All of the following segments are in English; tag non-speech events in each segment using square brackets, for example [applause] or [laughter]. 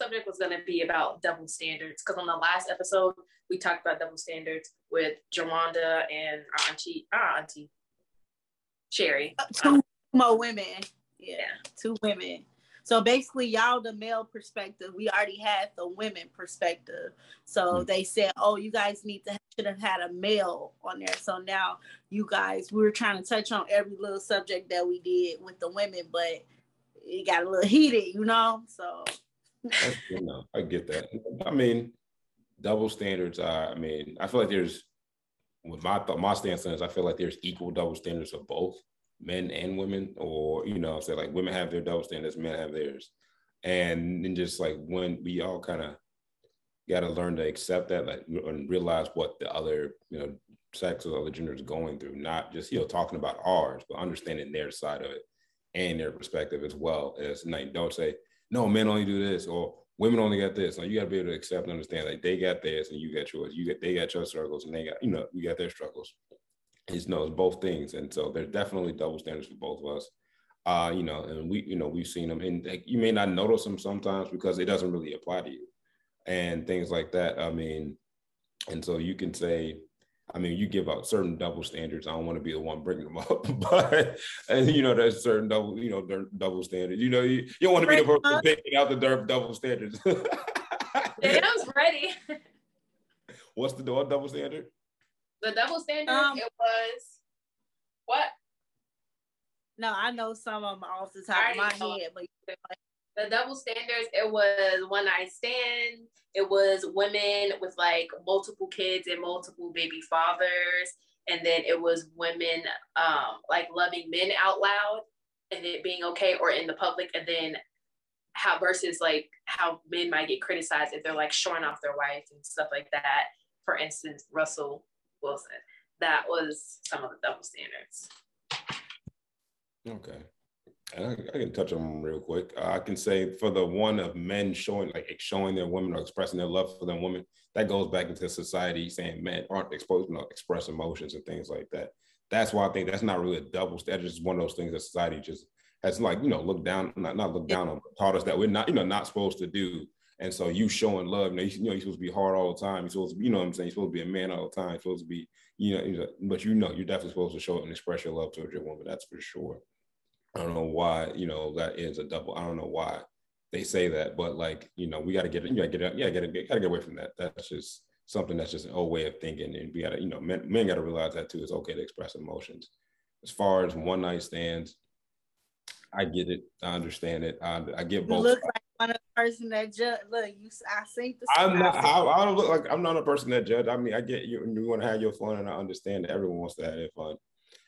subject was going to be about double standards because on the last episode we talked about double standards with Jawanda and our auntie, our auntie Sherry. Uh, two um, more women. Yeah, yeah, two women. So basically, y'all the male perspective. We already had the women perspective. So mm-hmm. they said, "Oh, you guys need to should have had a male on there." So now you guys, we were trying to touch on every little subject that we did with the women, but it got a little heated, you know. So you know, I get that. I mean, double standards are. I mean, I feel like there's with my my stance on this, I feel like there's equal double standards of both men and women, or you know, say like women have their double standards, men have theirs, and then just like when we all kind of got to learn to accept that, like, and realize what the other, you know, sex or other gender is going through, not just you know talking about ours, but understanding their side of it and their perspective as well. As like, don't say no, men only do this, or women only got this. Like you got to be able to accept and understand like they got theirs and you got yours. You get they got your struggles and they got you know you got their struggles. It's no, it's both things, and so there's definitely double standards for both of us. Uh, you know, and we you know we've seen them, and you may not notice them sometimes because it doesn't really apply to you, and things like that. I mean, and so you can say I mean, you give out certain double standards. I don't want to be the one bringing them up, [laughs] but and you know, there's certain double, you know, double standards. You know, you, you don't want to be the person picking out the double standards. [laughs] yeah, I was ready. What's the double standard? The double standard. Um, it was what? No, I know some of them off the top of my know. head, but the double standards. It was one night stand it was women with like multiple kids and multiple baby fathers and then it was women um, like loving men out loud and it being okay or in the public and then how versus like how men might get criticized if they're like showing off their wife and stuff like that. For instance russell wilson. That was some of the double standards. Okay I, I, can touch on them real quick. Uh, I can say for the one of men showing like showing their women or expressing their love for their women, that goes back into society saying men aren't exposed to you know, express emotions and things like that. That's why I think that's not really a double standard. It's just one of those things that society just has like, you know, looked down, not, not looked down on, taught us that we're not, you know, not supposed to do. And so you showing love, you know, you, you know, you're supposed to be hard all the time. You're supposed to, you know what I'm saying? You're supposed to be a man all the time. You're supposed to be, you know, you know but you know, you're definitely supposed to show and express your love towards your woman. That's for sure. I don't know why, you know, that is a double. I don't know why they say that, but like, you know, we got to get, it. you got to get, it. yeah, got to get, got to get away from that. That's just something that's just an old way of thinking, and we got to, you know, men, men got to realize that too. It's okay to express emotions. As far as one night stands, I get it. I understand it. I, I get both. You look like one of the person that judge. Look, you. I think the. I'm not. I, I, don't look like I'm not a person that judge. I mean, I get you. You want to have your fun, and I understand that everyone wants to have their fun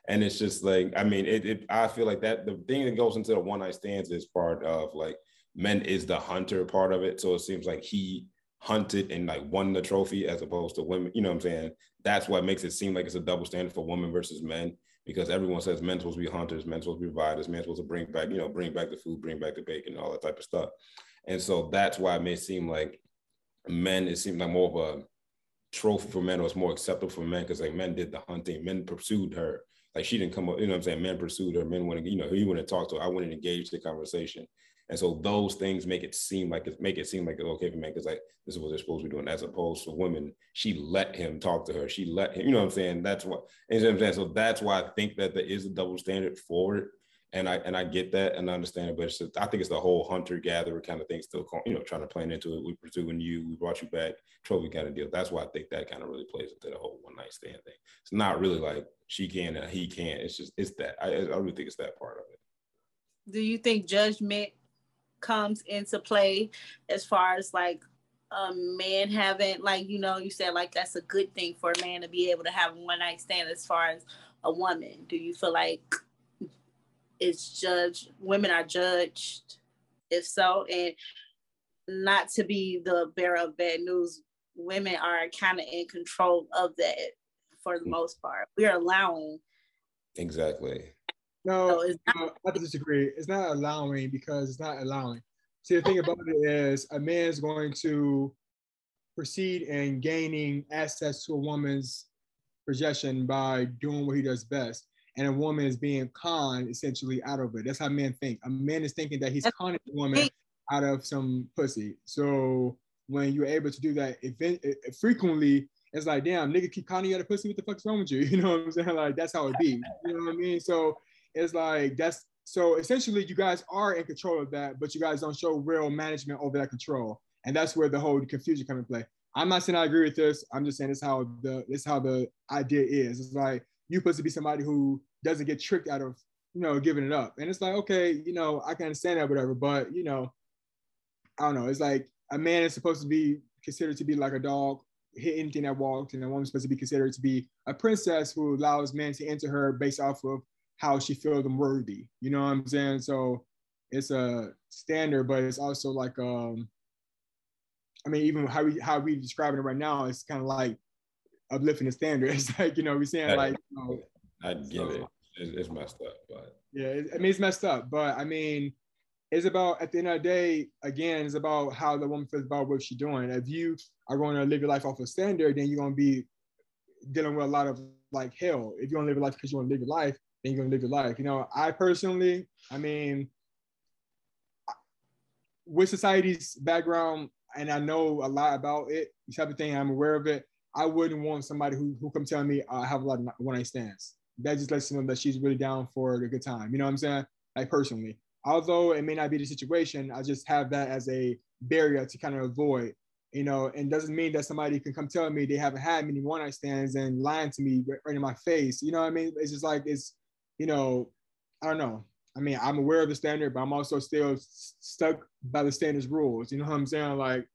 and it's just like i mean it, it, i feel like that the thing that goes into the one night stands is part of like men is the hunter part of it. So it seems like he hunted and like won the trophy as opposed to women you know what i'm saying? That's what makes it seem like it's a double standard for women versus men because everyone says men's supposed to be hunters men's supposed to be providers men's supposed to bring back you know bring back the food bring back the bacon all that type of stuff. And so that's why it may seem like men it seems like more of a trophy for men or it's more acceptable for men because like men did the hunting men pursued her like she didn't come up, you know what I'm saying? Men pursued her, men want to, you know, who he wouldn't talk to. I wouldn't engage the conversation. And so those things make it seem like it make it seem like it's okay for men because like this is what they're supposed to be doing. As opposed to women, she let him talk to her. She let him, you know what I'm saying? That's what, you know what I'm saying? So that's why I think that there is a double standard for it and I and I get that and I understand it, but it's just, I think it's the whole hunter gatherer kind of thing still, you know, trying to plan into it. We pursuing you, we brought you back, trophy kind of deal. That's why I think that kind of really plays into the whole one night stand thing. It's not really like she can and he can. It's just it's that I, I really think it's that part of it. Do you think judgment comes into play as far as like a man having like you know you said like that's a good thing for a man to be able to have a one night stand as far as a woman do you feel like is judged women are judged if so and not to be the bearer of bad news women are kind of in control of that for the hmm. most part. We're allowing. Exactly. No, so not- I disagree. It's not allowing because it's not allowing. See, the thing about it is a man is going to proceed in gaining access to a woman's possession by doing what he does best and a woman is being conned essentially out of it. That's how men think. A man is thinking that he's conning a woman out of some pussy. So when you're able to do that event, frequently, it's like, damn, nigga keep calling you out of pussy. What the fuck's wrong with you? [laughs] You know what I'm saying? Like that's how it be. You know what I mean? So it's like that's so essentially you guys are in control of that, but you guys don't show real management over that control. And that's where the whole confusion come in play. I'm not saying I agree with this. I'm just saying this how the this how the idea is. It's like you're supposed to be somebody who doesn't get tricked out of you know giving it up. And it's like okay, you know I can understand that whatever, but you know I don't know. It's like a man is supposed to be considered to be like a dog, hit anything that walks, and a woman's supposed to be considered to be a princess who allows men to enter her based off of how she feels them worthy. You know what I'm saying? So it's a standard, but it's also like um I mean, even how we how we describing it right now, it's kind of like uplifting the standard. It's [laughs] like you know we're saying like you know, I get so, it. It's, it's, messed up, but yeah, it, I mean it's messed up, but I mean it's about at the end of the day again it's about how the woman feels about what she's doing. If you are going to live your life off a standard, then you're going to be dealing with a lot of like hell. If you want to live your life because you want to live your life, then you're going to live your life. You know, I personally, I mean, with society's background, and I know a lot about it, you type of thing, I'm aware of it. I wouldn't want somebody who, who come tell me oh, I have a lot of one night stands. That just lets me know that she's really down for a good time. You know what I'm saying? Like personally, although it may not be the situation, I just have that as a barrier to kind of avoid. You know, and doesn't mean that somebody can come tell me they haven't had many one night stands and lying to me right in my face. You know what I mean? It's just like it's, you know, I don't know. I mean, I'm aware of the standard, but I'm also still stuck by the standards rules. You know what I'm saying? Like,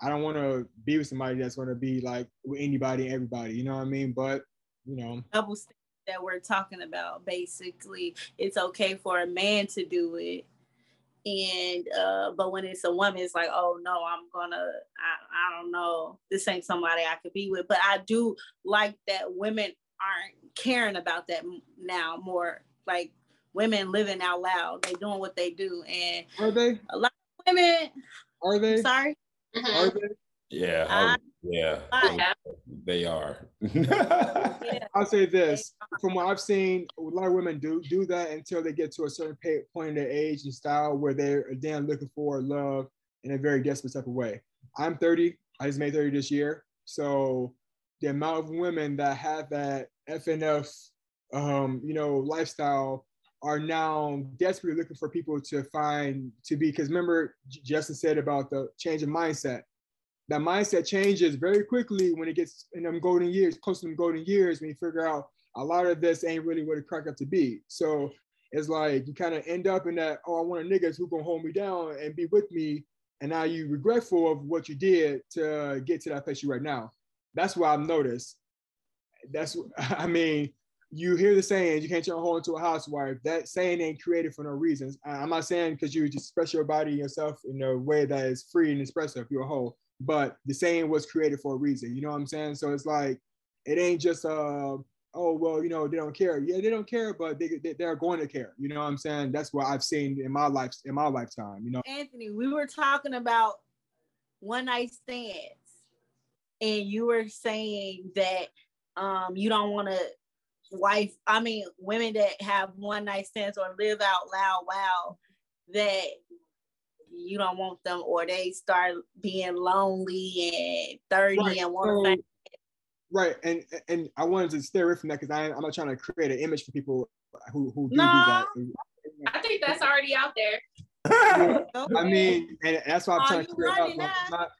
I don't want to be with somebody that's going to be like with anybody and everybody. You know what I mean? But you know, double standard that we're talking about. Basically, it's okay for a man to do it, and uh, but when it's a woman, it's like, oh no, I'm gonna, I, I don't know, this ain't somebody I could be with. But I do like that women aren't caring about that now more. Like women living out loud. They doing what they do, and are they? A lot of women. Are they? Sorry. Mm-hmm. Are they? Yeah. I, yeah. I, they are. yeah. [laughs] I'll say this: from what I've seen, a lot of women do do that until they get to a certain pay, point in their age and style where they're then looking for love in a very desperate type of way. I'm 30. I just made 30 this year, so the amount of women that have that FNF, um, you know, lifestyle are now desperately looking for people to find to be because remember Justin said about the change of mindset. That mindset changes very quickly when it gets in them golden years, close to them golden years, when you figure out a lot of this ain't really what it cracked up to be. So it's like you kind of end up in that, oh, I want a niggas who gonna hold me down and be with me. And now you regretful of what you did to get to that place you right now. That's what I've noticed. That's [laughs] I mean, you hear the saying, you can't turn a hole into a housewife. That saying ain't created for no reasons. I'm not saying because you just express your body yourself in a way that is free and expressive, you're a hoe. But the saying was created for a reason. You know what I'm saying? So it's like, it ain't just, uh, oh, well, you know, they don't care. Yeah, they don't care, but they, they, they're going to care. You know what I'm saying? That's what I've seen in my life, in my lifetime, you know? Anthony, we were talking about one night stands and you were saying that um, you don't want to wife, I mean, women that have one night stands or live out loud, wow, that you don't want them or they start being lonely and 30 right. and one so, Right. And and I wanted to stay away from that because I'm not trying to create an image for people who, who do, no, do that. I think that's already out there. [laughs] I mean, and that's why I'm trying to clear up.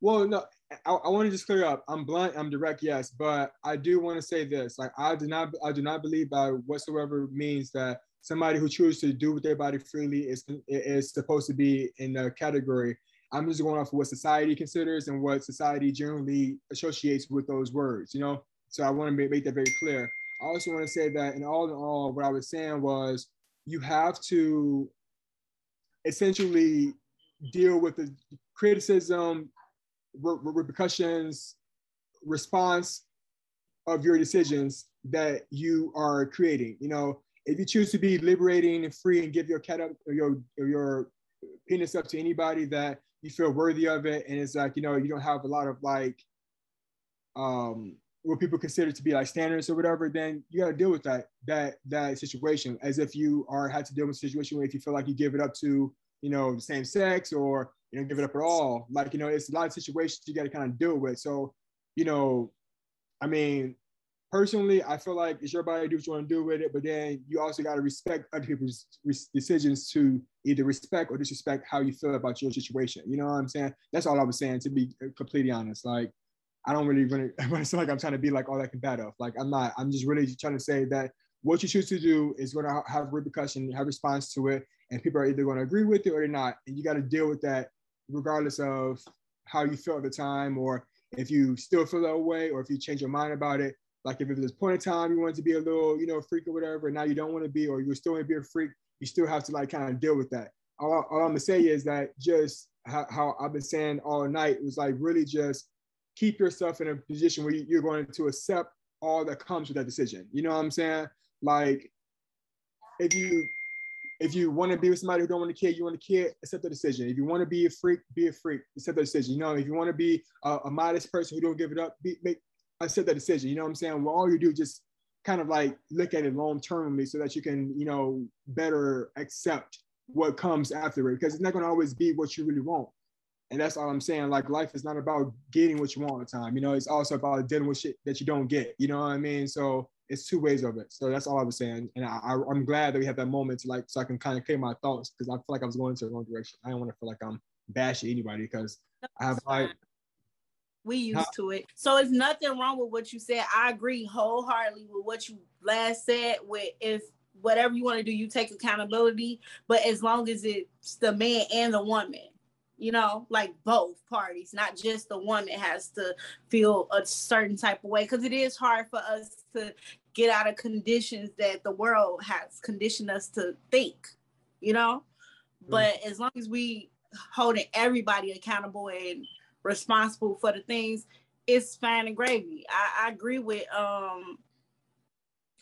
Well, no, I, I want to just clear up. I'm blunt. I'm direct. Yes, but I do want to say this. Like I do not. I do not believe by whatsoever means that somebody who chooses to do with their body freely is is supposed to be in the category. I'm just going off of what society considers and what society generally associates with those words. You know. So I want to make, make that very clear. I also want to say that in all in all, what I was saying was you have to essentially deal with the criticism re- repercussions, response of your decisions that you are creating. You know, if you choose to be liberating and free and give your cat up or your or your penis up to anybody that you feel worthy of it, and it's like you know you don't have a lot of like um what people consider to be like standards or whatever, then you got to deal with that that that situation as if you are had to deal with a situation where if you feel like you give it up to you know, the same sex or you don't give it up at all. Like, you know, it's a lot of situations you got to kind of deal with. So, you know, I mean, personally, I feel like it's your body, do what you want to do with it, but then you also got to respect other people's decisions to either respect or disrespect how you feel about your situation. You know what I'm saying? That's all I was saying, to be uh, completely honest. Like, I don't really want to, it's like I'm trying to be like all that combative. Like, I'm not, I'm just really trying to say that what you choose to do is going to have repercussion, have response to it, and people are either going to agree with it or they're not. And you got to deal with that regardless of how you feel at the time or if you still feel that way or if you change your mind about it like if there's a point in time you want to be a little, you know, freak or whatever, and now you don't want to be, or you still want to be a freak, you still have to like kind of deal with that. All, all I'm gonna say is that just how, how, I've been saying all night was like really just keep yourself in a position where you're going to accept all that comes with that decision. You know what I'm saying? Like if you if you want to be with somebody who don't want a kid, you want a kid, accept the decision. If you want to be a freak, be a freak, accept the decision. You know, if you want to be a, a modest person who don't give it up, be, make, said that decision. You know what I'm saying? Well, all you do just kind of like look at it long termly so that you can, you know, better accept what comes after it because it's not going to always be what you really want. And that's all I'm saying. Like life is not about getting what you want all the time. You know, it's also about dealing with shit that you don't get. You know what I mean? So it's two ways of it. So that's all I was saying. And I, I, am glad that we had that moment to like, so I can kind of clear my thoughts because I feel like I was going into the wrong direction. I don't want to feel like I'm bashing anybody because I have like we used to it. So it's nothing wrong with what you said. I agree wholeheartedly with what you last said. With if whatever you want to do, you take accountability. But as long as it's the man and the woman, you know, like both parties, not just the one that has to feel a certain type of way. Because it is hard for us to get out of conditions that the world has conditioned us to think, you know. Mm-hmm. But as long as we holding everybody accountable and responsible for the things, it's fine and gravy. I, I agree with um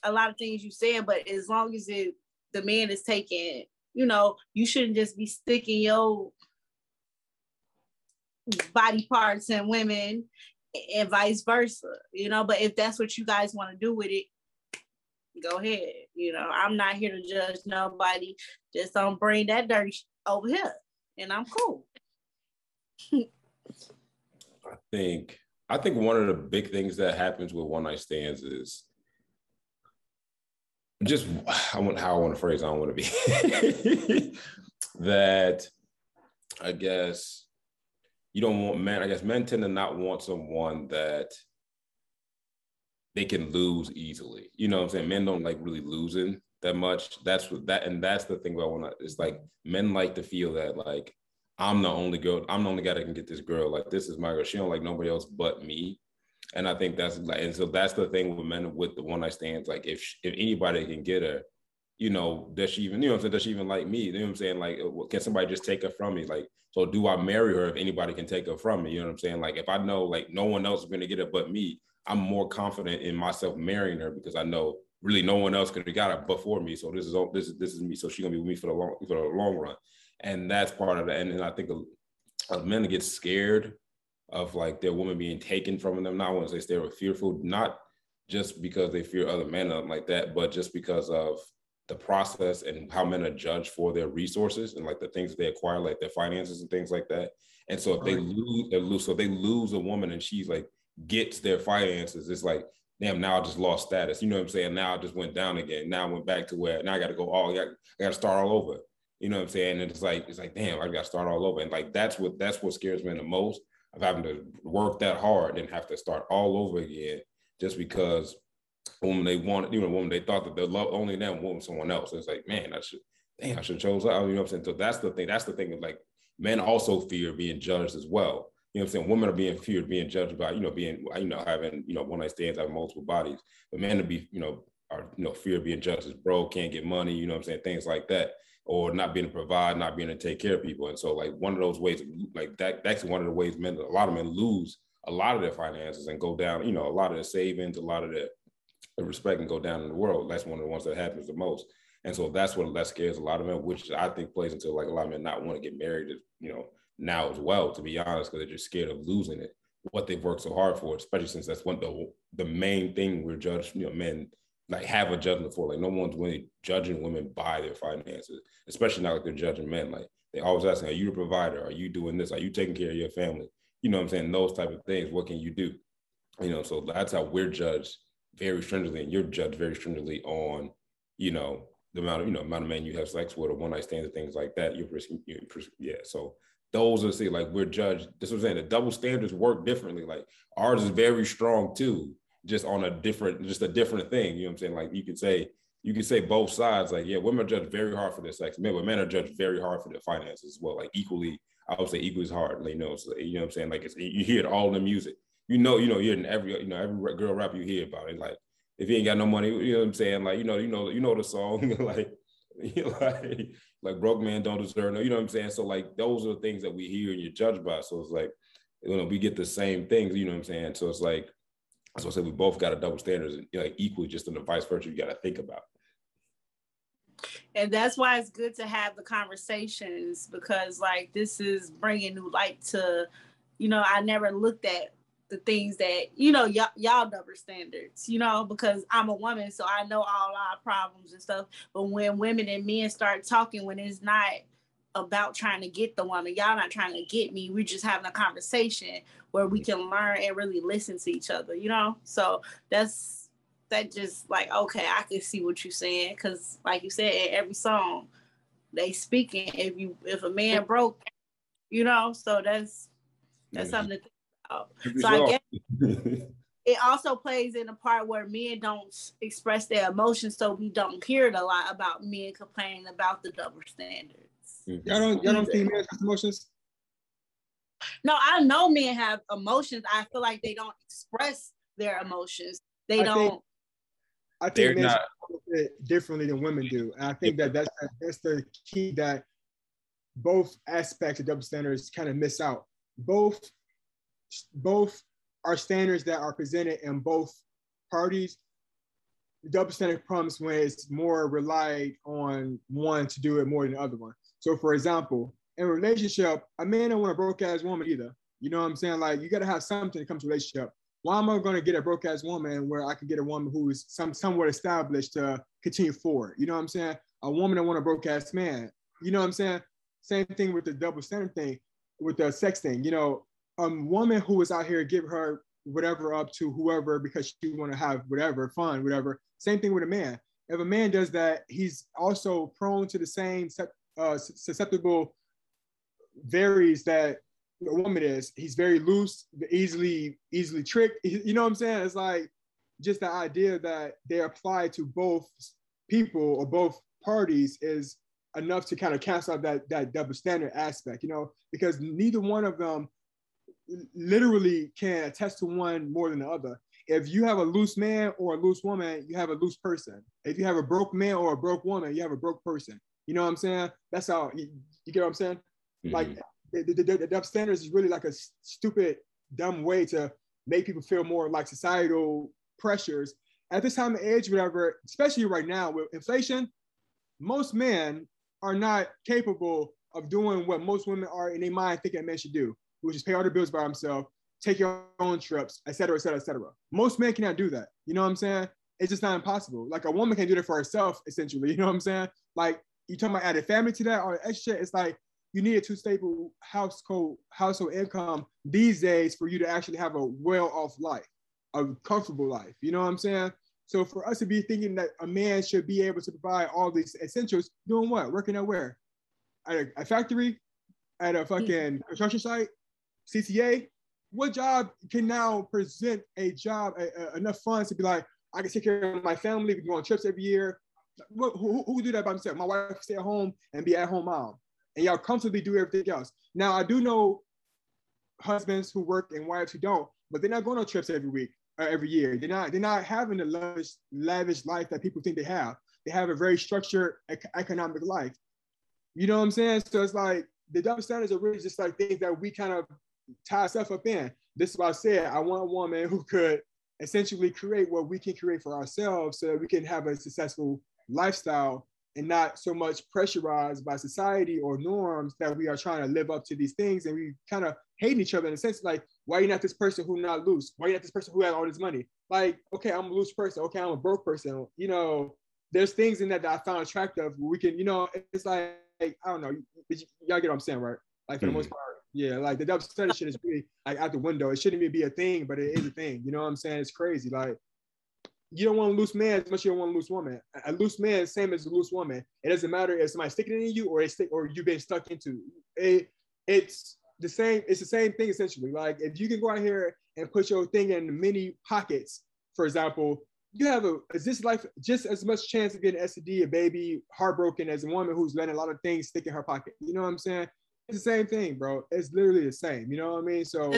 a lot of things you said, but as long as it the man is taking, you know, you shouldn't just be sticking your body parts and women and vice versa, you know. But if that's what you guys want to do with it, go ahead. You know, I'm not here to judge nobody. Just don't bring that dirty over here, and I'm cool. I think I think one of the big things that happens with one night stands is just I want how I want to phrase I don't want to be [laughs] that I guess you don't want men I guess men tend to not want someone that they can lose easily. You know what I'm saying? Men don't like really losing that much. That's what that and that's the thing that I want to it's like men like to feel that like I'm the only girl. I'm the only guy that can get this girl. Like this is my girl. She don't like nobody else but me. And I think that's like, and so that's the thing with men with the one night stands. Like if if anybody can get her, you know, does she even, you know, I'm saying, does she even like me? You know what I'm saying? Like, uh, can somebody just take her from me? Like, so do I marry her if anybody can take her from me? You know what I'm saying? Like, if I know like no one else is to get her but me, I'm more confident in myself marrying her because I know really no one else could have got her before me. So this is all this is this is me. So she's gonna be with me for the long for the long run and that's part of it. And, I think a, a men get scared of like their woman being taken from them. Not once say they're fearful, not just because they fear other men like that, but just because of the process and how men are judged for their resources and like the things they acquire, like their finances and things like that. And so if they lose, they lose, so they lose a woman and she's like gets their finances, it's like, damn, now I just lost status. You know what I'm saying? Now I just went down again. Now I went back to where now I got to go all, I got to start all over. You know what I'm saying? And it's like, it's like, damn, I got to start all over. And like, that's what, that's what scares me the most of having to work that hard and have to start all over again just because when they wanted, you know, when they thought that they love only them, want someone else. It's like, man, I should, damn, I should chose out. You know what I'm saying? So that's the thing. That's the thing. Of like, men also fear being judged as well. You know what I'm saying? Women are being feared, being judged by, you know, being, you know, having, you know, one night stands, having multiple bodies. But men to be, you know, are, you know, fear being judged as broke, can't get money, you know what I'm saying? Things like that or not being to provide, not being to take care of people. And so like one of those ways, like that, that's one of the ways men, a lot of men lose a lot of their finances and go down, you know, a lot of their savings, a lot of their, their respect and go down in the world. That's one of the ones that happens the most. And so that's what that scares a lot of men, which I think plays into like a lot of men not want to get married, you know, now as well, to be honest, because they're just scared of losing it, what they've worked so hard for, especially since that's one the the main thing we're judged, you know, men like have a judgment for. Like no one's really judging women by their finances, especially not like they're judging men. Like They always asking, are you the provider? Are you doing this? Are you taking care of your family? You know what I'm saying? Those type of things. What can you do? You know, so that's how we're judged very stringently, and you're judged very stringently on, you know, the amount of you know amount of men you have sex with or one night stands and things like that. You're, you're yeah. So those are say like we're judged. This was saying the double standards work differently. Like ours is very strong too, just on a different, just a different thing. You know what I'm saying? Like you could say you could say both sides. Like yeah, women are judged very hard for their sex, men, but men are judged very hard for their finances as well. Like equally, I would say equally as hard. Like, you know, so, you know what I'm saying? Like it's you hear it all in the music. You know, you know, you're in every you know every girl rap you hear about it. Like if you ain't got no money, you know what I'm saying? Like, you know, you know, you know the song, [laughs] like, [laughs] like, like broke man don't deserve no, you know what I'm saying? So like those are the things that we hear and you're judged by. So it's like, you know, we get the same things, you know what I'm saying? So it's like, so I said we both got a double standards, you know, like equally just in the vice versa, you got to think about. And that's why it's good to have the conversations because like this is bringing new light to, you know, I never looked at the things that you know y'all y'all double standards you know because i'm a woman so i know all our problems and stuff. But when women and men start talking when it's not about trying to get the woman y'all not trying to get me we're just having a conversation where we can learn and really listen to each other you know? So that's that just like okay i can see what you're saying because like you said in every song they speaking. If you if a man broke you know? So that's that's something to so I guess it also plays in a part where men don't express their emotions, so we don't hear it a lot about men complaining about the double standards. Mm-hmm. Y'all don't, y'all don't think men have emotions? No, I know men have emotions. I feel like they don't express their emotions. They I don't. Think, I think men not, differently than women do. And I think that that's that's the key that both aspects of double standards kind of miss out. Both both are standards that are presented in both parties. The double standard comes when it's more relied on one to do it more than the other one. So, for example, in a relationship, a man don't want a broke ass woman either. You know what I'm saying? Like, you got to have something to come to relationship. Why am I going to get a broke ass woman where I can get a woman who's some somewhat established to continue forward? You know what I'm saying? A woman that want a broke ass man. You know what I'm saying? Same thing with the double standard thing, with the sex thing. You know, a woman who is out here give her whatever up to whoever because she want to have whatever fun, whatever. Same thing with a man. If a man does that, he's also prone to the same uh, susceptible varies that a woman is. He's very loose, easily easily tricked. You know what I'm saying? It's like just the idea that they apply to both people or both parties is enough to kind of cancel out that that double standard aspect. You know, because neither one of them literally can attest to one more than the other. If you have a loose man or a loose woman, you have a loose person. If you have a broke man or a broke woman, you have a broke person. You know what I'm saying? That's how you, you get what I'm saying? Mm-hmm. Like the, the, the, the standards is really like a stupid, dumb way to make people feel more like societal pressures. At this time of age, whatever, especially right now with inflation, most men are not capable of doing what most women are in their mind thinking men should do who just pay all the bills by himself, take your own trips, et cetera, et cetera, et cetera. Most men cannot do that. You know what I'm saying? It's just not impossible. Like a woman can do that for herself, essentially. [laughs] You know what I'm saying? Like you talking about added family to that or extra, it's like you need a two stable household household income these days for you to actually have a well-off life, a comfortable life. You know what I'm saying? So for us to be thinking that a man should be able to provide all these essentials, doing what? Working at where? At a, a factory, at a mm. fucking construction site, CTA, what job can now present a job, a, a, enough funds to be like, I can take care of my family, we can go on trips every year. Who, who, who do that by themselves? My wife stay at home and be at home mom. And y'all comfortably do everything else. Now, I do know husbands who work and wives who don't, but they're not going on trips every week, or uh, every year. They're not, they're not having the lavish, lavish life that people think they have. They have a very structured economic life. You know what I'm saying? So it's like the double standards are really just like things that we kind of tie stuff up in. This is what I said. I want a woman who could essentially create what we can create for ourselves so that we can have a successful lifestyle and not so much pressurized by society or norms that we are trying to live up to these things and we kind of hating each other in a sense like why are you not this person who not loose why are you not this person who had all this money like okay i'm a loose person okay i'm a broke person you know there's things in that that i found attractive where we can you know it's like I don't know. Y'all get what I'm saying, right? Like for the most mm. part, yeah. Like the double standard shit is really like out the window. It shouldn't even be a thing, but it is a thing. You know what I'm saying? It's crazy. Like you don't want a loose man as much as you don't want a loose woman. A loose man is same as a loose woman. It doesn't matter if somebody's sticking in you or it's stick or you've been stuck into it. It's the same. It's the same thing essentially. Like if you can go out here and put your thing in many pockets, for example, you have a is this life just as much chance of getting STD, a baby, heartbroken as a woman who's letting a lot of things stick in her pocket. You know what I'm saying? It's the same thing, bro. It's literally the same. You know what I mean? So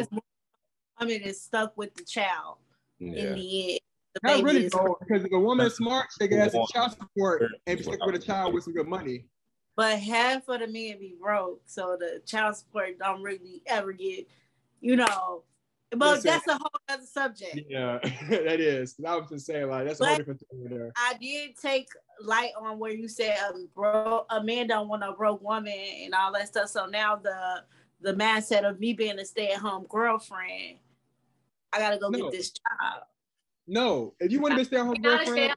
I mean, it's stuck with the child yeah. in the end. The Not really, though, because if a woman's smart, they can have some child support and stick with a child with some good money. But half of the men be broke, so the child support don't really ever get, you know. But Listen, that's a whole other subject. Yeah, [laughs] that is. I was just saying, like that's but a whole different thing there. I did take light on where you said um, bro, a man don't want a broke woman and all that stuff. So now the the mindset of me being a stay at home girlfriend, I gotta go no. get this job. No, if you want to be stay at home girlfriend,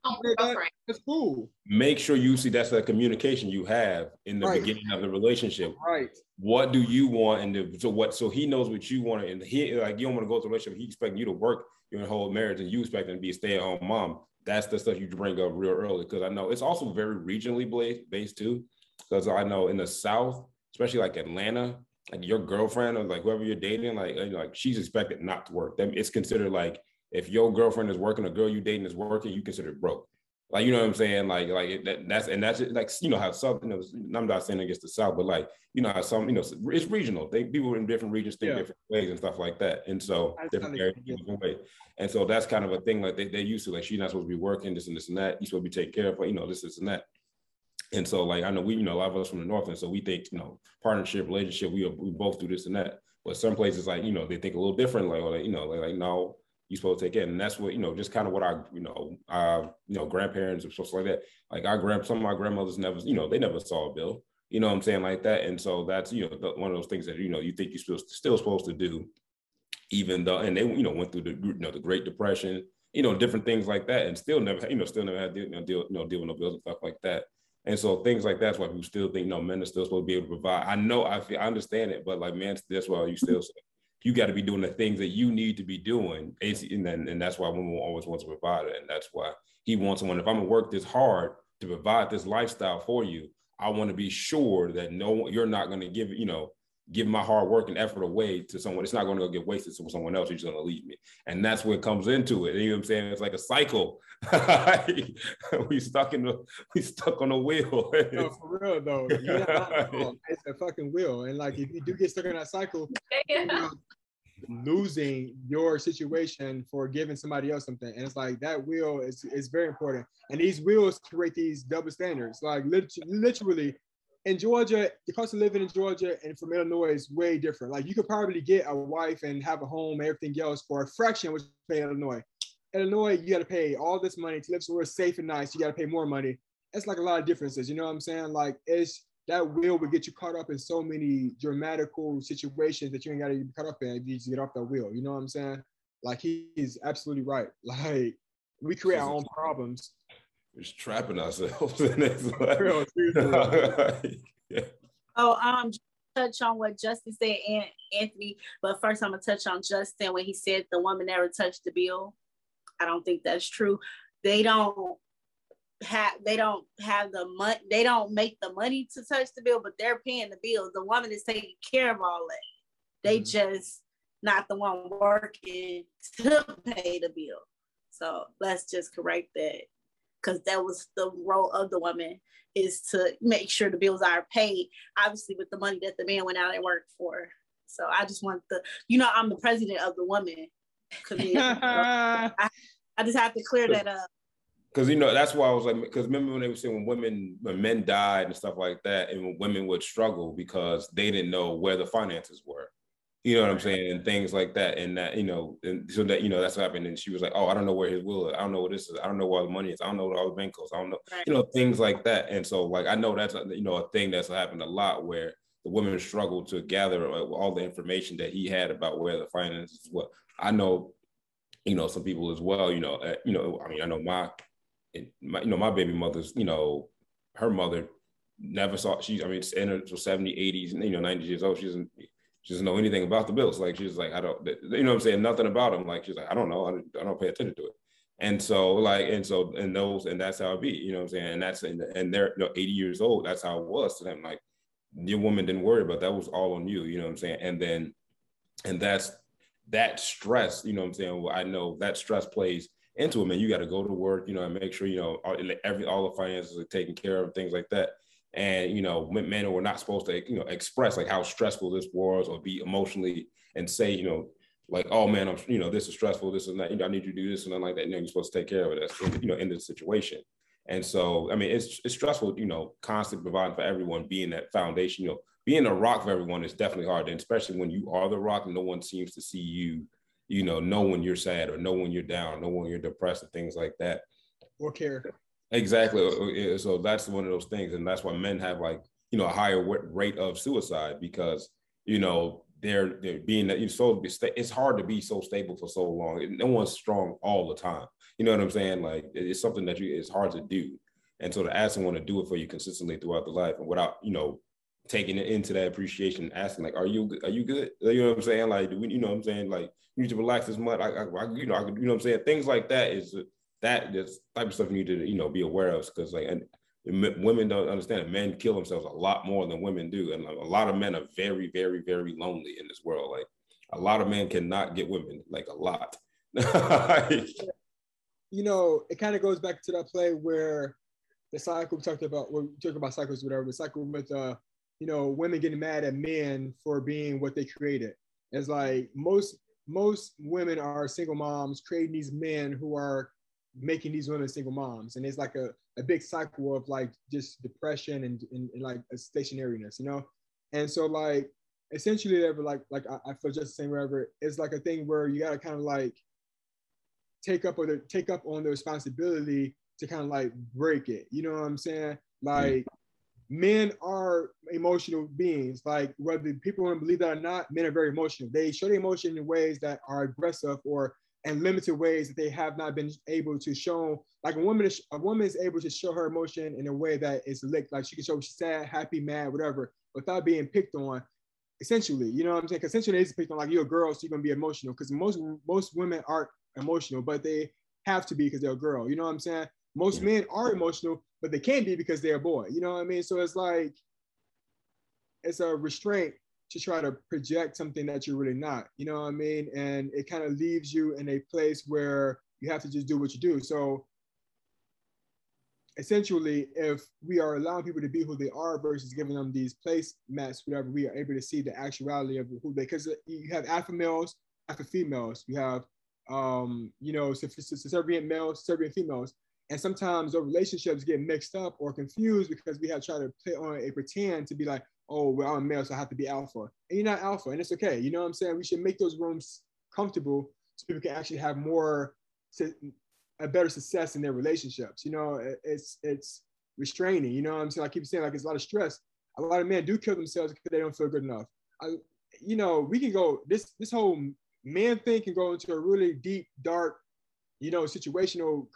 that's cool. Make sure you see that's the communication you have in the right. beginning of the relationship. Right. What do you want? And so what? So he knows what you want, and he like you don't want to go to a relationship. He expecting you to work your whole marriage, and you expecting to be a stay at home mom. That's the stuff you bring up real early because I know it's also very regionally based too. Because I know in the South, especially like Atlanta, like your girlfriend or like whoever you're dating, like like she's expected not to work. Then it's considered like if your girlfriend is working, a girl you dating is working, you consider it broke. Like you know what I'm saying? Like like that, that's and that's like you know how some you know I'm not saying against the South, but like you know how some you know it's regional. They people in different regions think yeah. different ways and stuff like that, and so different areas, different way. And so that's kind of a thing like they they used to like she's not supposed to be working this and this and that. You're supposed to be taking care of her, you know this this and that. And so like I know we you know a lot of us from the north, and so we think you know partnership relationship we we both do this and that. But some places like you know they think a little different, like or like, you know like, like no you're supposed to take it. And that's what, you know, just kind of what I, you know, uh, you know, grandparents or stuff like that. Like our grand, some of my grandmothers never, you know, they never saw a bill, you know what I'm saying? Like that. And so that's, you know, the, one of those things that, you know, you think you're still, still supposed to do, even though, and they, you know, went through the, you know, the Great Depression, you know, different things like that. And still never, you know, still never had to you know, deal, you know, deal with no bills and stuff like that. And so things like that's why people still think, no, men are still supposed to be able to provide. I know, I feel, I understand it, but like, man, that's why you still you got to be doing the things that you need to be doing. And, then, and that's why women always want to provide it. And that's why he wants someone, if I'm gonna work this hard to provide this lifestyle for you, I want to be sure that no, you're not going to give, you know, give my hard work and effort away to someone. It's not going to go get wasted to someone else who's going to leave me. And that's what comes into it. You know what I'm saying? It's like a cycle. [laughs] we stuck in the we stuck on a wheel. no, for real though. [laughs] Um, it's a fucking wheel. And like if you do get stuck in that cycle, you know, losing your situation for giving somebody else something. And it's like that wheel is, is very important. And these wheels create these double standards. Like literally literally in Georgia, the cost of living in Georgia and from Illinois is way different. Like you could probably get a wife and have a home, everything else for a fraction of which pay in Illinois. Illinois, you got to pay all this money to live somewhere safe and nice. You got to pay more money. It's like a lot of differences. You know what I'm saying? Like it's that will would get you caught up in so many dramatical situations that you ain't got to get caught up in if you just get off that wheel. You know what I'm saying? Like he's absolutely right. [laughs] Like we create our own problems. We're just trapping ourselves [laughs] in this. [laughs] yeah. Oh, um, touch on what Justin said and Anthony, but first I'm gonna touch on Justin when he said the woman never touched the bill. I don't think that's true. They don't have they don't have the money they don't make the money to touch the bill but they're paying the bill. The woman is taking care of all that. They mm-hmm. just not the one working to pay the bill. So let's just correct that because that was the role of the woman is to make sure the bills are paid obviously with the money that the man went out and worked for. So i just want the you know i'm the president of the woman [laughs] I, I just have to clear that up. Because you know that's why I was like, because remember when they were saying when women, when men died and stuff like that, and when women would struggle because they didn't know where the finances were, you know what I'm saying, and things like that, and that you know, and so that you know that's what happened. And she was like, oh, I don't know where his will is, I don't know what this is, I don't know where the money is, I don't know what all the bank goes, I don't know, right. you know, things like that. And so like I know that's you know a thing that's happened a lot where the women struggle to gather all the information that he had about where the finances. What I know, you know, some people as well. You know, uh, you know, I mean, I know my my, you know, my baby mother's, you know, her mother never saw she I mean in her 70, 80s, you know, 90 years old. She doesn't she doesn't know anything about the Bills. Like she's like, I don't you know I'm saying, nothing about them. Like she's like, I don't know, I don't, I don't pay attention to it. And so like and so and those and that's how it be, you know what I'm saying? And that's and, and they're you know 80 years old. That's how it was to them. Like your woman didn't worry about that was all on you, you know what I'm saying? And then and that's that stress, you know what I'm saying? Well, I know that stress plays into it, man. You got to go to work, you know, and make sure, you know, all, every all the finances are taken care of, things like that. And you know, men were not supposed to, you know, express like how stressful this was or be emotionally and say, you know, like, oh man, I'm, you know, this is stressful, this is that, you know, I need you to do this and nothing like that. You know, you're supposed to take care of it. That's, you know, in this situation. And so, I mean, it's it's stressful, you know, constantly providing for everyone, being that foundation, you know, being a rock for everyone is definitely hard. And especially when you are the rock, and no one seems to see you, you know, know when you're sad or know when you're down, know when you're depressed and things like that. Or care. Exactly. Uh, uh, so that's one of those things. And that's why men have like, you know, a higher rate of suicide because, you know, they're, they're being that you so it's hard to be so stable for so long. No one's strong all the time. You know what I'm saying? Like it's something that you it's hard to do. And so to ask someone to do it for you consistently throughout the life and without, you know, taking it into that appreciation, asking like, "Are you are you good?" You know what I'm saying? Like, we, you know what I'm saying? Like, you need to relax this much. I, I, you know, I, could, you know what I'm saying? Things like that is that this type of stuff you need to you know be aware of because like and women don't understand men kill themselves a lot more than women do, and a lot of men are very very very lonely in this world. Like, a lot of men cannot get women, like a lot. [laughs] you know, it kind of goes back to that play where the cycle we talked about, we talked about cycles, whatever, the cycle with uh you know, women getting mad at men for being what they created. It's like most most women are single moms creating these men who are making these women single moms. And it's like a, a big cycle of like just depression and, and, and like a stationariness, you know? And so like essentially ever like like I, I, feel just the same wherever it's like a thing where you gotta kind of like take up or the, take up on the responsibility to kind of like break it. You know what I'm saying? Like men are emotional beings. Like whether people want to believe that or not, men are very emotional. They show the emotion in ways that are aggressive or in limited ways that they have not been able to show. Like a woman, is, a woman is able to show her emotion in a way that is licked. Like she can show she's sad, happy, mad, whatever, without being picked on. Essentially, you know what I'm saying? Essentially, it's picked on like you're a girl, so you're gonna be emotional. Because most most women aren't emotional, but they have to be because they're a girl. You know what I'm saying? Most men are emotional, but they can't be because they're a boy. You know what I mean? So it's like it's a restraint to try to project something that you're really not. You know what I mean? And it kind of leaves you in a place where you have to just do what you do. So essentially, if we are allowing people to be who they are versus giving them these place mats, whatever, we are able to see the actuality of who they. Because you have alpha males, alpha females. You have, um, you know, subservient males, subservient females. And sometimes those relationships get mixed up or confused because we have tried to put on a pretend to be like, oh, well, I'm male, so I have to be alpha. And you're not alpha, and it's okay. You know what I'm saying? We should make those rooms comfortable so people can actually have more, a better success in their relationships. You know, it's it's restraining. You know what I'm saying? I keep saying like it's a lot of stress. A lot of men do kill themselves because they don't feel good enough. I, you know, we can go this this whole man think can go into a really deep, dark you know, situational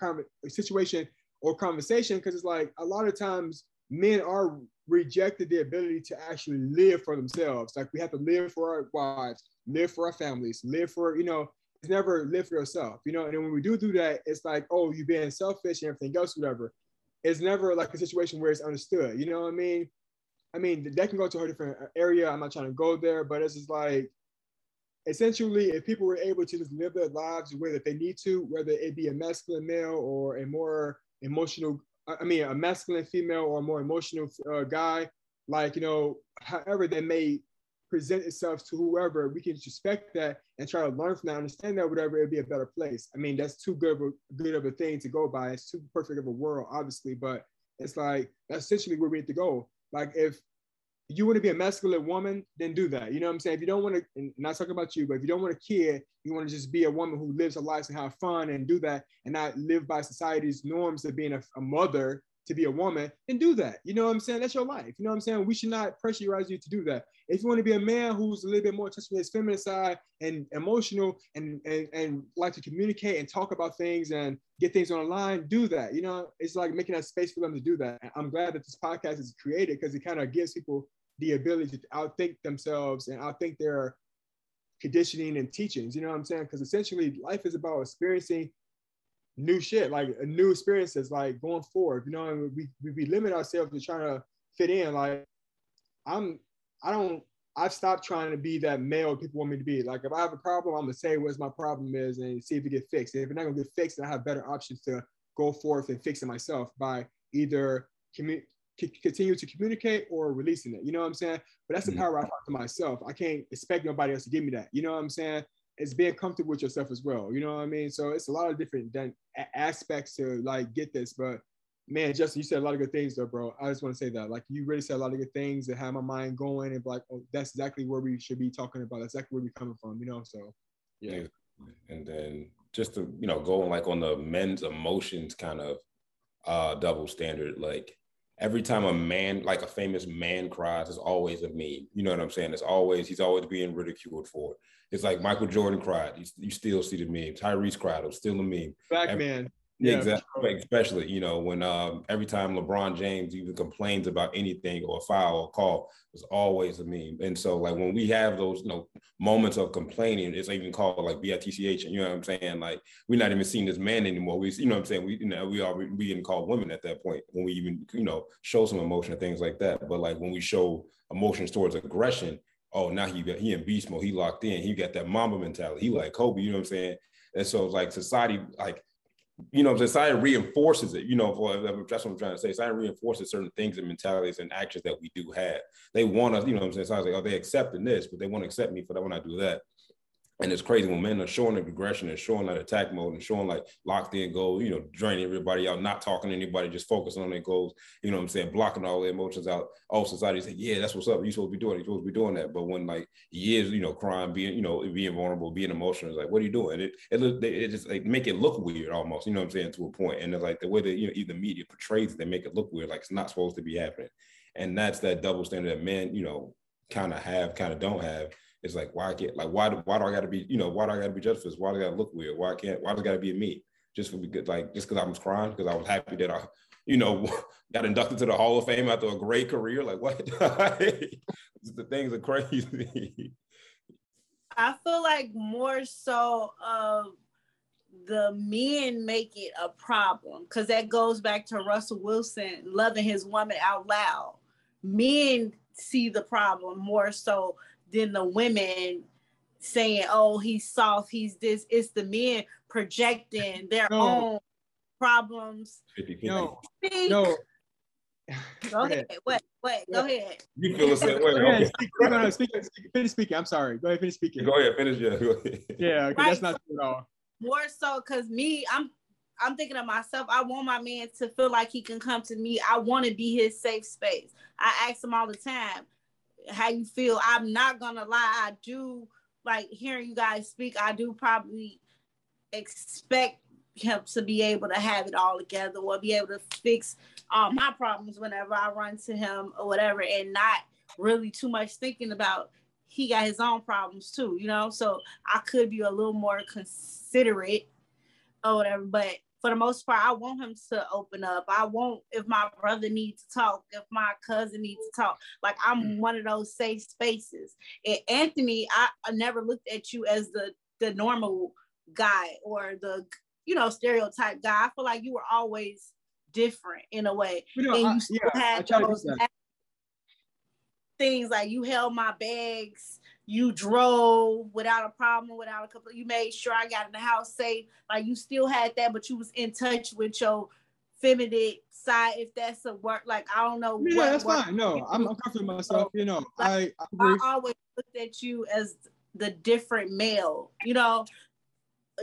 situation or conversation because it's like a lot of times men are rejected the ability to actually live for themselves. Like we have to live for our wives, live for our families, live for, you know, it's never live for yourself, you know. And when we do do that, it's like, oh, you being selfish and everything else, whatever. It's never like a situation where it's understood, you know what I mean? I mean, that can go to a different area. I'm not trying to go there, but it's just like essentially, if people were able to just live their lives the way that they need to, whether it be a masculine male or a more emotional, I mean, a masculine female or a more emotional uh, guy, like, you know, however they may present itself to whoever, we can respect that and try to learn from that, understand that, whatever, it'd be a better place. I mean, that's too good of a good of a thing to go by. It's too perfect of a world, obviously, but it's like that's essentially where we need to go. Like if you want to be a masculine woman, then do that. You know what I'm saying? If you don't want to, not talking about you, but if you don't want a kid, you want to just be a woman who lives her life and have fun and do that and not live by society's norms of being a, a mother, to be a woman, then do that. You know what I'm saying? That's your life. You know what I'm saying? We should not pressurize you to do that. If you want to be a man who's a little bit more touched with his feminine side and emotional and, and and like to communicate and talk about things and get things on line, do that. You know, it's like making that space for them to do that. I'm glad that this podcast is created because it kind of gives people the ability to outthink themselves and outthink their conditioning and teachings. You know what I'm saying? Because essentially, life is about experiencing new shit, like new experiences, like going forward. You know, and we, we we limit ourselves to trying to fit in. Like I'm, I don't. I've stopped trying to be that male people want me to be. Like if I have a problem, I'm gonna say what my problem is and see if it get fixed. And if it's not gonna get fixed, then I have better options to go forth and fix it myself by either commu- continue to communicate or releasing it. You know what I'm saying? But that's the mm-hmm. power I talk to myself. I can't expect nobody else to give me that. You know what I'm saying? It's being comfortable with yourself as well. You know what I mean? So it's a lot of different aspects to like get this. But man, Justin, you said a lot of good things though, bro. I just want to say that. Like you really said a lot of good things that have my mind going and like, oh, that's exactly where we should be talking about. That's exactly where we're coming from, you know? So yeah. And then just to, you know, going like on the men's emotions kind of uh double standard, like every time a man, like a famous man cries, it's always a meme. You know what I'm saying? It's always, he's always being ridiculed for it. It's like Michael Jordan cried. You, you still see the meme. Tyrese cried. It was still a meme. Every, man. Yeah, exactly. Especially, you know, when um, every time LeBron James even complains about anything or a foul or call, it's always a meme. And so, like when we have those, you know, moments of complaining, it's even called like bitch. And you know what I'm saying? Like we're not even seeing this man anymore. We, you know, what I'm saying we, you know, we are we getting called women at that point when we even, you know, show some emotion and things like that. But like when we show emotions towards aggression, oh, now he got he in beast mode. He locked in. He got that Mamba mentality. He like Kobe. You know what I'm saying? And so it's like society, like you know, I'm saying reinforces it. You know, for, that's what I'm trying to say. Society reinforces certain things and mentalities and actions that we do have. They want us, you know, what I'm saying. Society, like, oh, they accepting this, but they want to accept me for that when I do that. And it's crazy when men are showing the aggression and showing that attack mode and showing like locked in goal, you know, draining everybody out, not talking to anybody, just focusing on their goals, you know what I'm saying, blocking all their emotions out. All society say, yeah, that's what's up. You're supposed to be doing it. You're supposed to be doing that. But when like he is, you know, crying, being, you know, being vulnerable, being emotional, it's like, what are you doing? It it, it just like make it look weird almost, you know what I'm saying, to a point. And it's like the way that, you know, even media portrays it, they make it look weird, like it's not supposed to be happening. And that's that double standard that men, you know, kind of have, kind of don't have it's like why I can't like why why do I got to be you know why do I got to be judged for this? Why do I got to look weird? Why can't why does it got to be me? Just for be good like just because I was crying because I was happy that I you know [laughs] got inducted to the Hall of Fame after a great career. Like what? [laughs] [laughs] the things are crazy. I feel like more so of the men make it a problem because that goes back to Russell Wilson loving his woman out loud. Men see the problem more so than the women saying, "Oh, he's soft, he's this." It's the men projecting their no. own problems. No, no. Go ahead. Wait, wait. Go ahead. You feel the same way. Okay. Speak, no, no, speak, speak, finish speaking. I'm sorry. Go ahead. Finish speaking. Go ahead. Finish. Yeah. yeah. Okay, right. That's not true at all. More so, cause me, I'm I'm thinking of myself. I want my man to feel like he can come to me. I want to be his safe space. I ask him all the time, how you feel. I'm not gonna lie, I do like hearing you guys speak, I do probably expect him to be able to have it all together or be able to fix all my problems whenever I run to him or whatever, and not really too much thinking about he got his own problems too, you know. So I could be a little more considerate or whatever, but for the most part, I want him to open up. I want if my brother needs to talk, if my cousin needs to talk. Like I'm mm. one of those safe spaces. And Anthony, I, I never looked at you as the the normal guy or the you know stereotype guy. I feel like you were always different in a way. You know, and you I, still yeah, had those things like you held my bags you drove without a problem, without a couple. You made sure I got in the house safe. Like you still had that, but you was in touch with your feminine side. If that's a work, like I don't know. Yeah, that's fine. No, I'm, I'm comfortable myself. You know, like, I, I, I always looked at you as the different male. You know,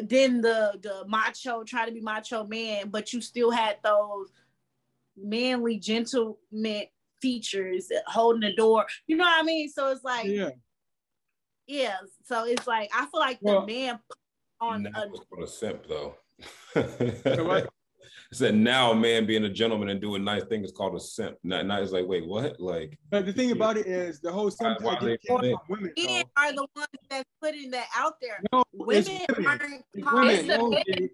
then the the macho try to be macho man, but you still had those manly gentleman features holding the door. You know what I mean? So it's like yeah yeah. So it's like I feel like well, the man on a, for a simp though. I [laughs] said now a man being a gentleman and doing nice things is called a simp. Now, now it's like, wait, what? Like, but the thing about it is the whole simp Why- why idea they came think- from women. Men are the ones that's putting that out there. No, Women, it's women. aren't It's women. It's No, the G.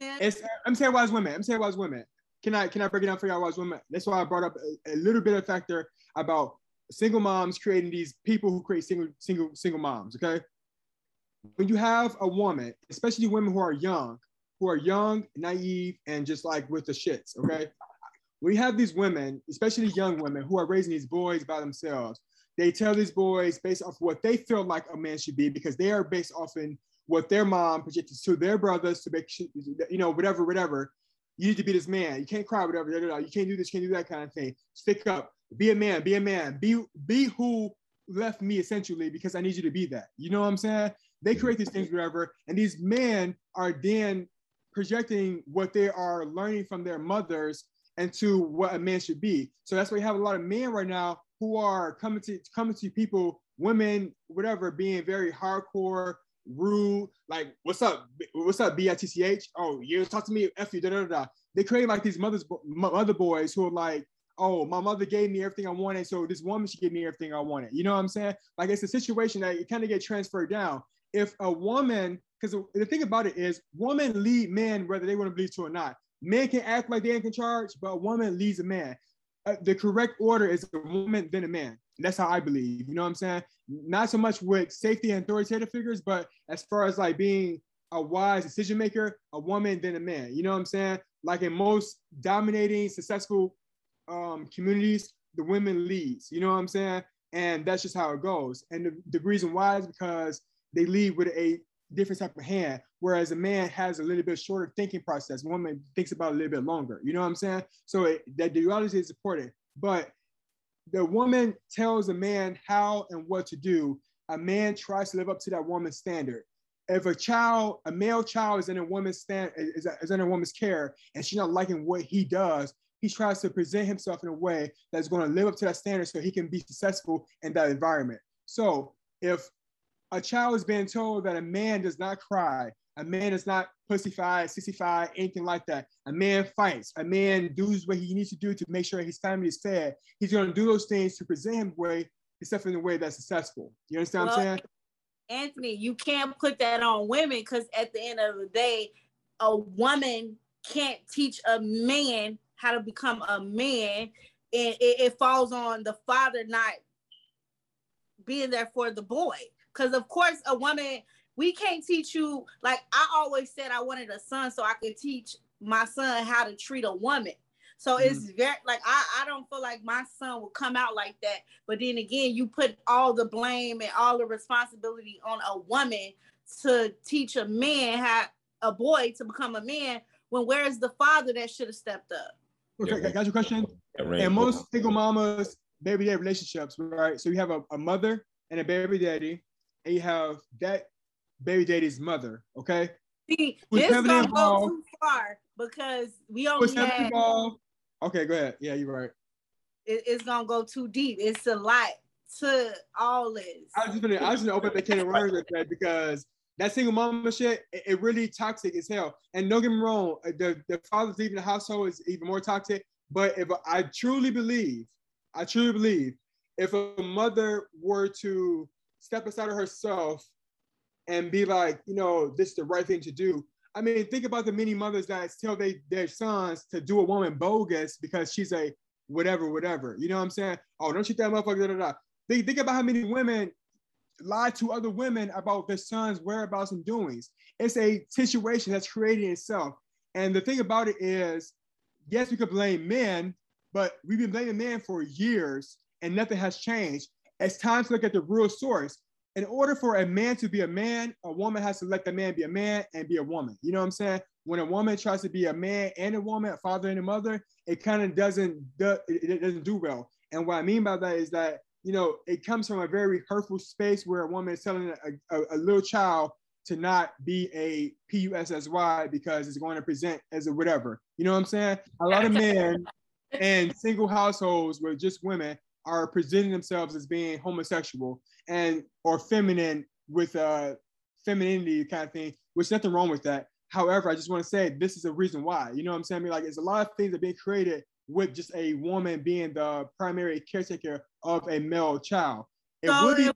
It's I'm saying why it's women. I'm saying why it's women. Can I can I break it down for y'all why it's women? That's why I brought up a, a little bit of factor about single moms creating these people who create single single single moms. Okay, when you have a woman, especially women who are young, who are young, naive, and just like with the shits. Okay, we have these women, especially young women, who are raising these boys by themselves. They tell these boys based off what they feel like a man should be because they are based off in what their mom projected to their brothers to make sure, you know, whatever, whatever. You need to be this man. You can't cry, whatever. You can't do this, you can't do that kind of thing. Stick up. Be a man. Be a man. Be be who left me essentially because I need you to be that. You know what I'm saying? They create these things, whatever, and these men are then projecting what they are learning from their mothers into what a man should be. So that's why you have a lot of men right now who are coming to coming to people, women, whatever, being very hardcore, rude, like what's up, what's up, bitch? Oh, you talk to me, f you, da da. da. They create like these mothers, mother boys who are like, oh, my mother gave me everything I wanted, so this woman should give me everything I wanted. You know what I'm saying? Like it's a situation that you kind of get transferred down. If a woman, because the thing about it is, women lead men whether they want to believe to or not. Men can act like they're in charge, but a woman leads a man. Uh, the correct order is a woman then a man. That's how I believe. You know what I'm saying? Not so much with safety and authoritative figures, but as far as like being a wise decision maker, a woman then a man. You know what I'm saying? Like in most dominating, successful um, communities, the women leads. You know what I'm saying? And that's just how it goes. And the, the reason why is because they lead with a different type of hand, whereas a man has a little bit shorter thinking process. Woman thinks about a little bit longer. You know what I'm saying? So it, that duality is important. But the woman tells a man how and what to do. A man tries to live up to that woman's standard. If a child, a male child, is in a woman's stand, is, is in a woman's care, and she's not liking what he does, he tries to present himself in a way that's going to live up to that standard, so he can be successful in that environment. So if a child is being told that a man does not cry, a man is not pussyfied, sissified, anything like that. A man fights. A man does what he needs to do to make sure his family is fed. He's going to do those things to present him way, himself in a way that's successful. You understand Well, what I'm saying? Anthony, you can't put that on women because at the end of the day, a woman can't teach a man how to become a man, and it, it falls on the father not being there for the boy. Because of course, a woman we can't teach you. Like I always said, I wanted a son so I could teach my son how to treat a woman. So mm-hmm. it's very like I, I don't feel like my son will come out like that. But then again, you put all the blame and all the responsibility on a woman to teach a man how a boy to become a man when where's the father that should have stepped up? Okay, Yeah. got your question? And most single mamas, baby daddy relationships, right? So you have a, a mother and a baby daddy, and you have that baby daddy's mother, okay? See, Who's this heavily gonna go too far because we only heavily had involved? Okay, go ahead. Yeah, you're right. it, it's gonna go too deep. It's a lot to all this. I was just gonna, I was gonna open the can of worms with that because that single mama shit, it, it really toxic as hell. And don't get me wrong, uh, the the fathers leaving the household is even more toxic. But if I truly believe, I truly believe, if a mother were to step aside of herself and be like, you know, this is the right thing to do. I mean, think about the many mothers that tell they, their sons to do a woman bogus because she's a whatever, whatever. You know what I'm saying? Oh, don't shoot that motherfucker. Da, da, da. Think, think about how many women lie to other women about their sons' whereabouts and doings. It's a situation that's creating itself. And the thing about it is, yes, we could blame men, but we've been blaming men for years and nothing has changed. It's time to look at the real source. In order for a man to be a man, a woman has to let the man be a man and be a woman. You know what I'm saying? When a woman tries to be a man and a woman, a father and a mother, it kind of doesn't do, it it doesn't do well. And what I mean by that is that you know it comes from a very hurtful space where a woman is telling a, a, a little child to not be a a P-U-S-S-Y because it's going to present as a whatever. You know what I'm saying? A lot of [laughs] men and single households where just women are presenting themselves as being homosexual and or feminine with uh femininity kind of thing, which nothing wrong with that. However, I just want to say this is a reason why. You know what I'm saying? I mean, like, it's a lot of things that are being created with just a woman being the primary caretaker of a male child. It so be-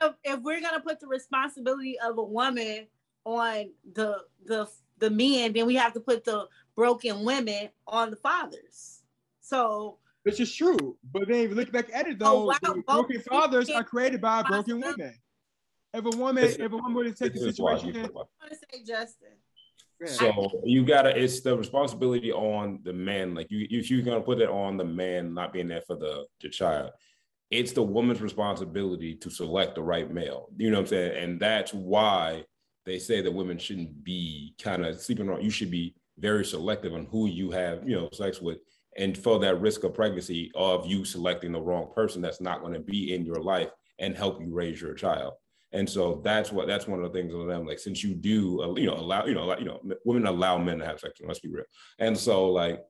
if, if we're gonna put the responsibility of a woman on the the the men, then we have to put the broken women on the fathers. So which is true. But then if you look back at it though, oh, wow. broken fathers are created by broken women. If a woman, if a woman were to take the situation, I want to say Justin. So you gotta, it's the responsibility on the man. Like you, if you're gonna put it on the man not being there for the, the child, it's the woman's responsibility to select the right male. You know what I'm saying? And that's why they say that women shouldn't be kind of sleeping around. You should be very selective on who you have, you know, sex with. And for that risk of pregnancy of you selecting the wrong person that's not going to be in your life and help you raise your child. And so that's what that's one of the things of them. Like since you do, uh, you know, allow you know, you know, women allow men to have sex. Let's be real. And so like,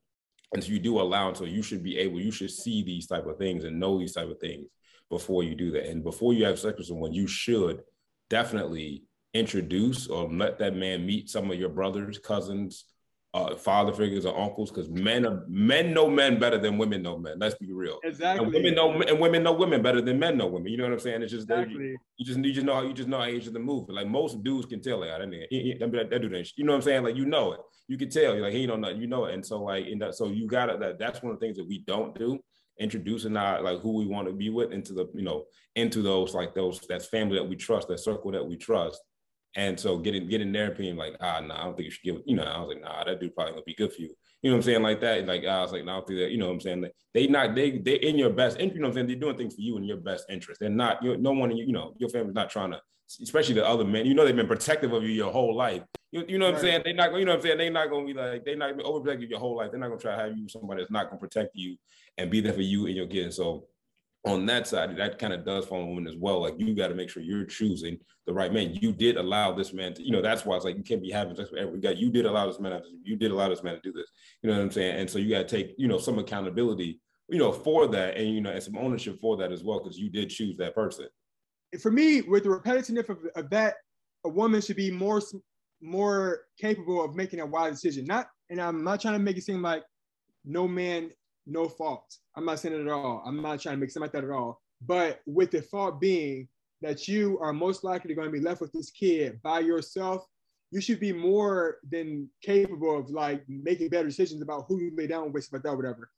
so you do allow. So you should be able. You should see these type of things and know these type of things before you do that. And before you have sex with someone, you should definitely introduce or let that man meet some of your brothers, cousins, uh, father figures or uncles because men are men know men better than women know men. Let's be real. Exactly. And women know and women know women better than men know women. You know what I'm saying? It's just exactly. you just you just know how you just know how age of the move. Like most dudes can tell like that that, that dude You know what I'm saying? Like you know it. You can tell. You're like he don't know. You know it. And so like in that so you gotta that that's one of the things that we don't do. Introducing our like who we want to be with into the you know into those like those that's family that we trust that circle that we trust and so getting getting their opinion, like, ah, no, nah, I don't think you should give. You know, I was like, nah, that dude probably gonna be good for you. You know what I'm saying? Like that. Like I was like, no, nah, I don't think that. You know what I'm saying? Like, they not they they in your best interest. You know what I'm saying? They're doing things for you in your best interest. They're not. You no one. You know, your family's not trying to. Especially the other men. You know, they've been protective of you your whole life. You, you know what right. I'm saying? They're not. You know what I'm saying? They're not gonna be like. They're not gonna overprotect you your whole life. They're not gonna try to have you with somebody that's not gonna protect you and be there for you and your kids. So on that side, that kind of does fall on women as well. Like you got to make sure you're choosing the right man. You did allow this man to, you know, that's why it's like you can't be having sex with every guy. You did allow this man, to, you did allow this man to do this. You know what I'm saying? And so you got to take, you know, some accountability, you know, for that, and you know, and some ownership for that as well, because you did choose that person. For me, with the repetitiveness of, of that, a woman should be more more capable of making a wise decision. Not, and I'm not trying to make it seem like no man no fault. I'm not saying it at all. I'm not trying to make something like that at all. But with the fault being that you are most likely going to be left with this kid by yourself, you should be more than capable of like making better decisions about who you lay down with, like that, whatever.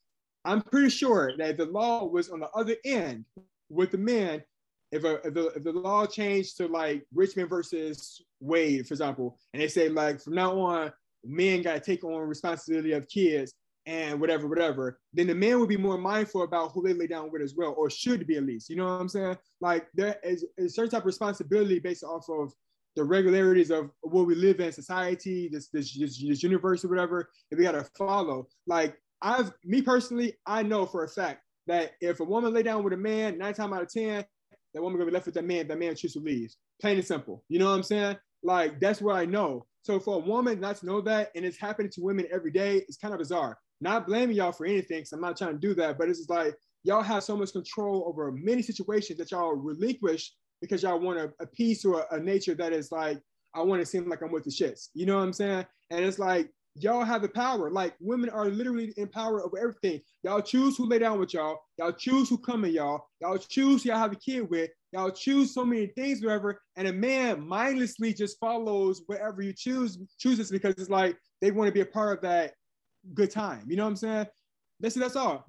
I'm pretty sure that the law was on the other end with the men, if, a, if, the, if the law changed to like Richmond versus Wade, for example, and they say like from now on, men got to take on responsibility of kids, and whatever, whatever, then the man would be more mindful about who they lay down with as well, or should be at least. You know what I'm saying? Like there is a certain type of responsibility based off of the regularities of what we live in society, this this, this, this universe or whatever, that we gotta follow. Like I've me personally, I know for a fact that if a woman lay down with a man, nine times out of ten, that woman gonna be left with that man, that man chooses to leave. Plain and simple. You know what I'm saying? Like that's what I know. So for a woman not to know that, and it's happening to women every day, it's kind of bizarre. Not blaming y'all for anything, because I'm not trying to do that, but it's just like y'all have so much control over many situations that y'all relinquish because y'all want a, a piece or a, a nature that is like, I want to seem like I'm with the shits. You know what I'm saying? And it's like y'all have the power. Like women are literally in power over everything. Y'all choose who lay down with y'all. Y'all choose who come in y'all. Y'all choose y'all have a kid with. Y'all choose so many things, whatever. And a man mindlessly just follows whatever you choose, chooses because it's like they want to be a part of that good time. You know what I'm saying? That's that's all.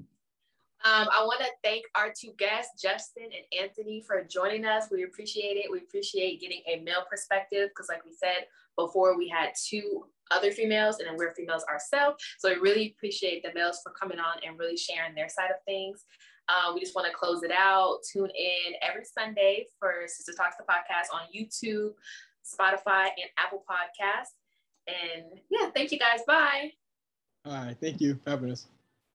Um, I want to thank our two guests, Justin and Anthony, for joining us. We appreciate it. We appreciate getting a male perspective because, like we said before, we had two other females and then we're females ourselves. So we really appreciate the males for coming on and really sharing their side of things. Um, we just want to close it out. Tune in every Sunday for Sister Talks the podcast on YouTube, Spotify, and Apple Podcasts. And yeah, thank you guys. Bye. All right. Thank you for having us.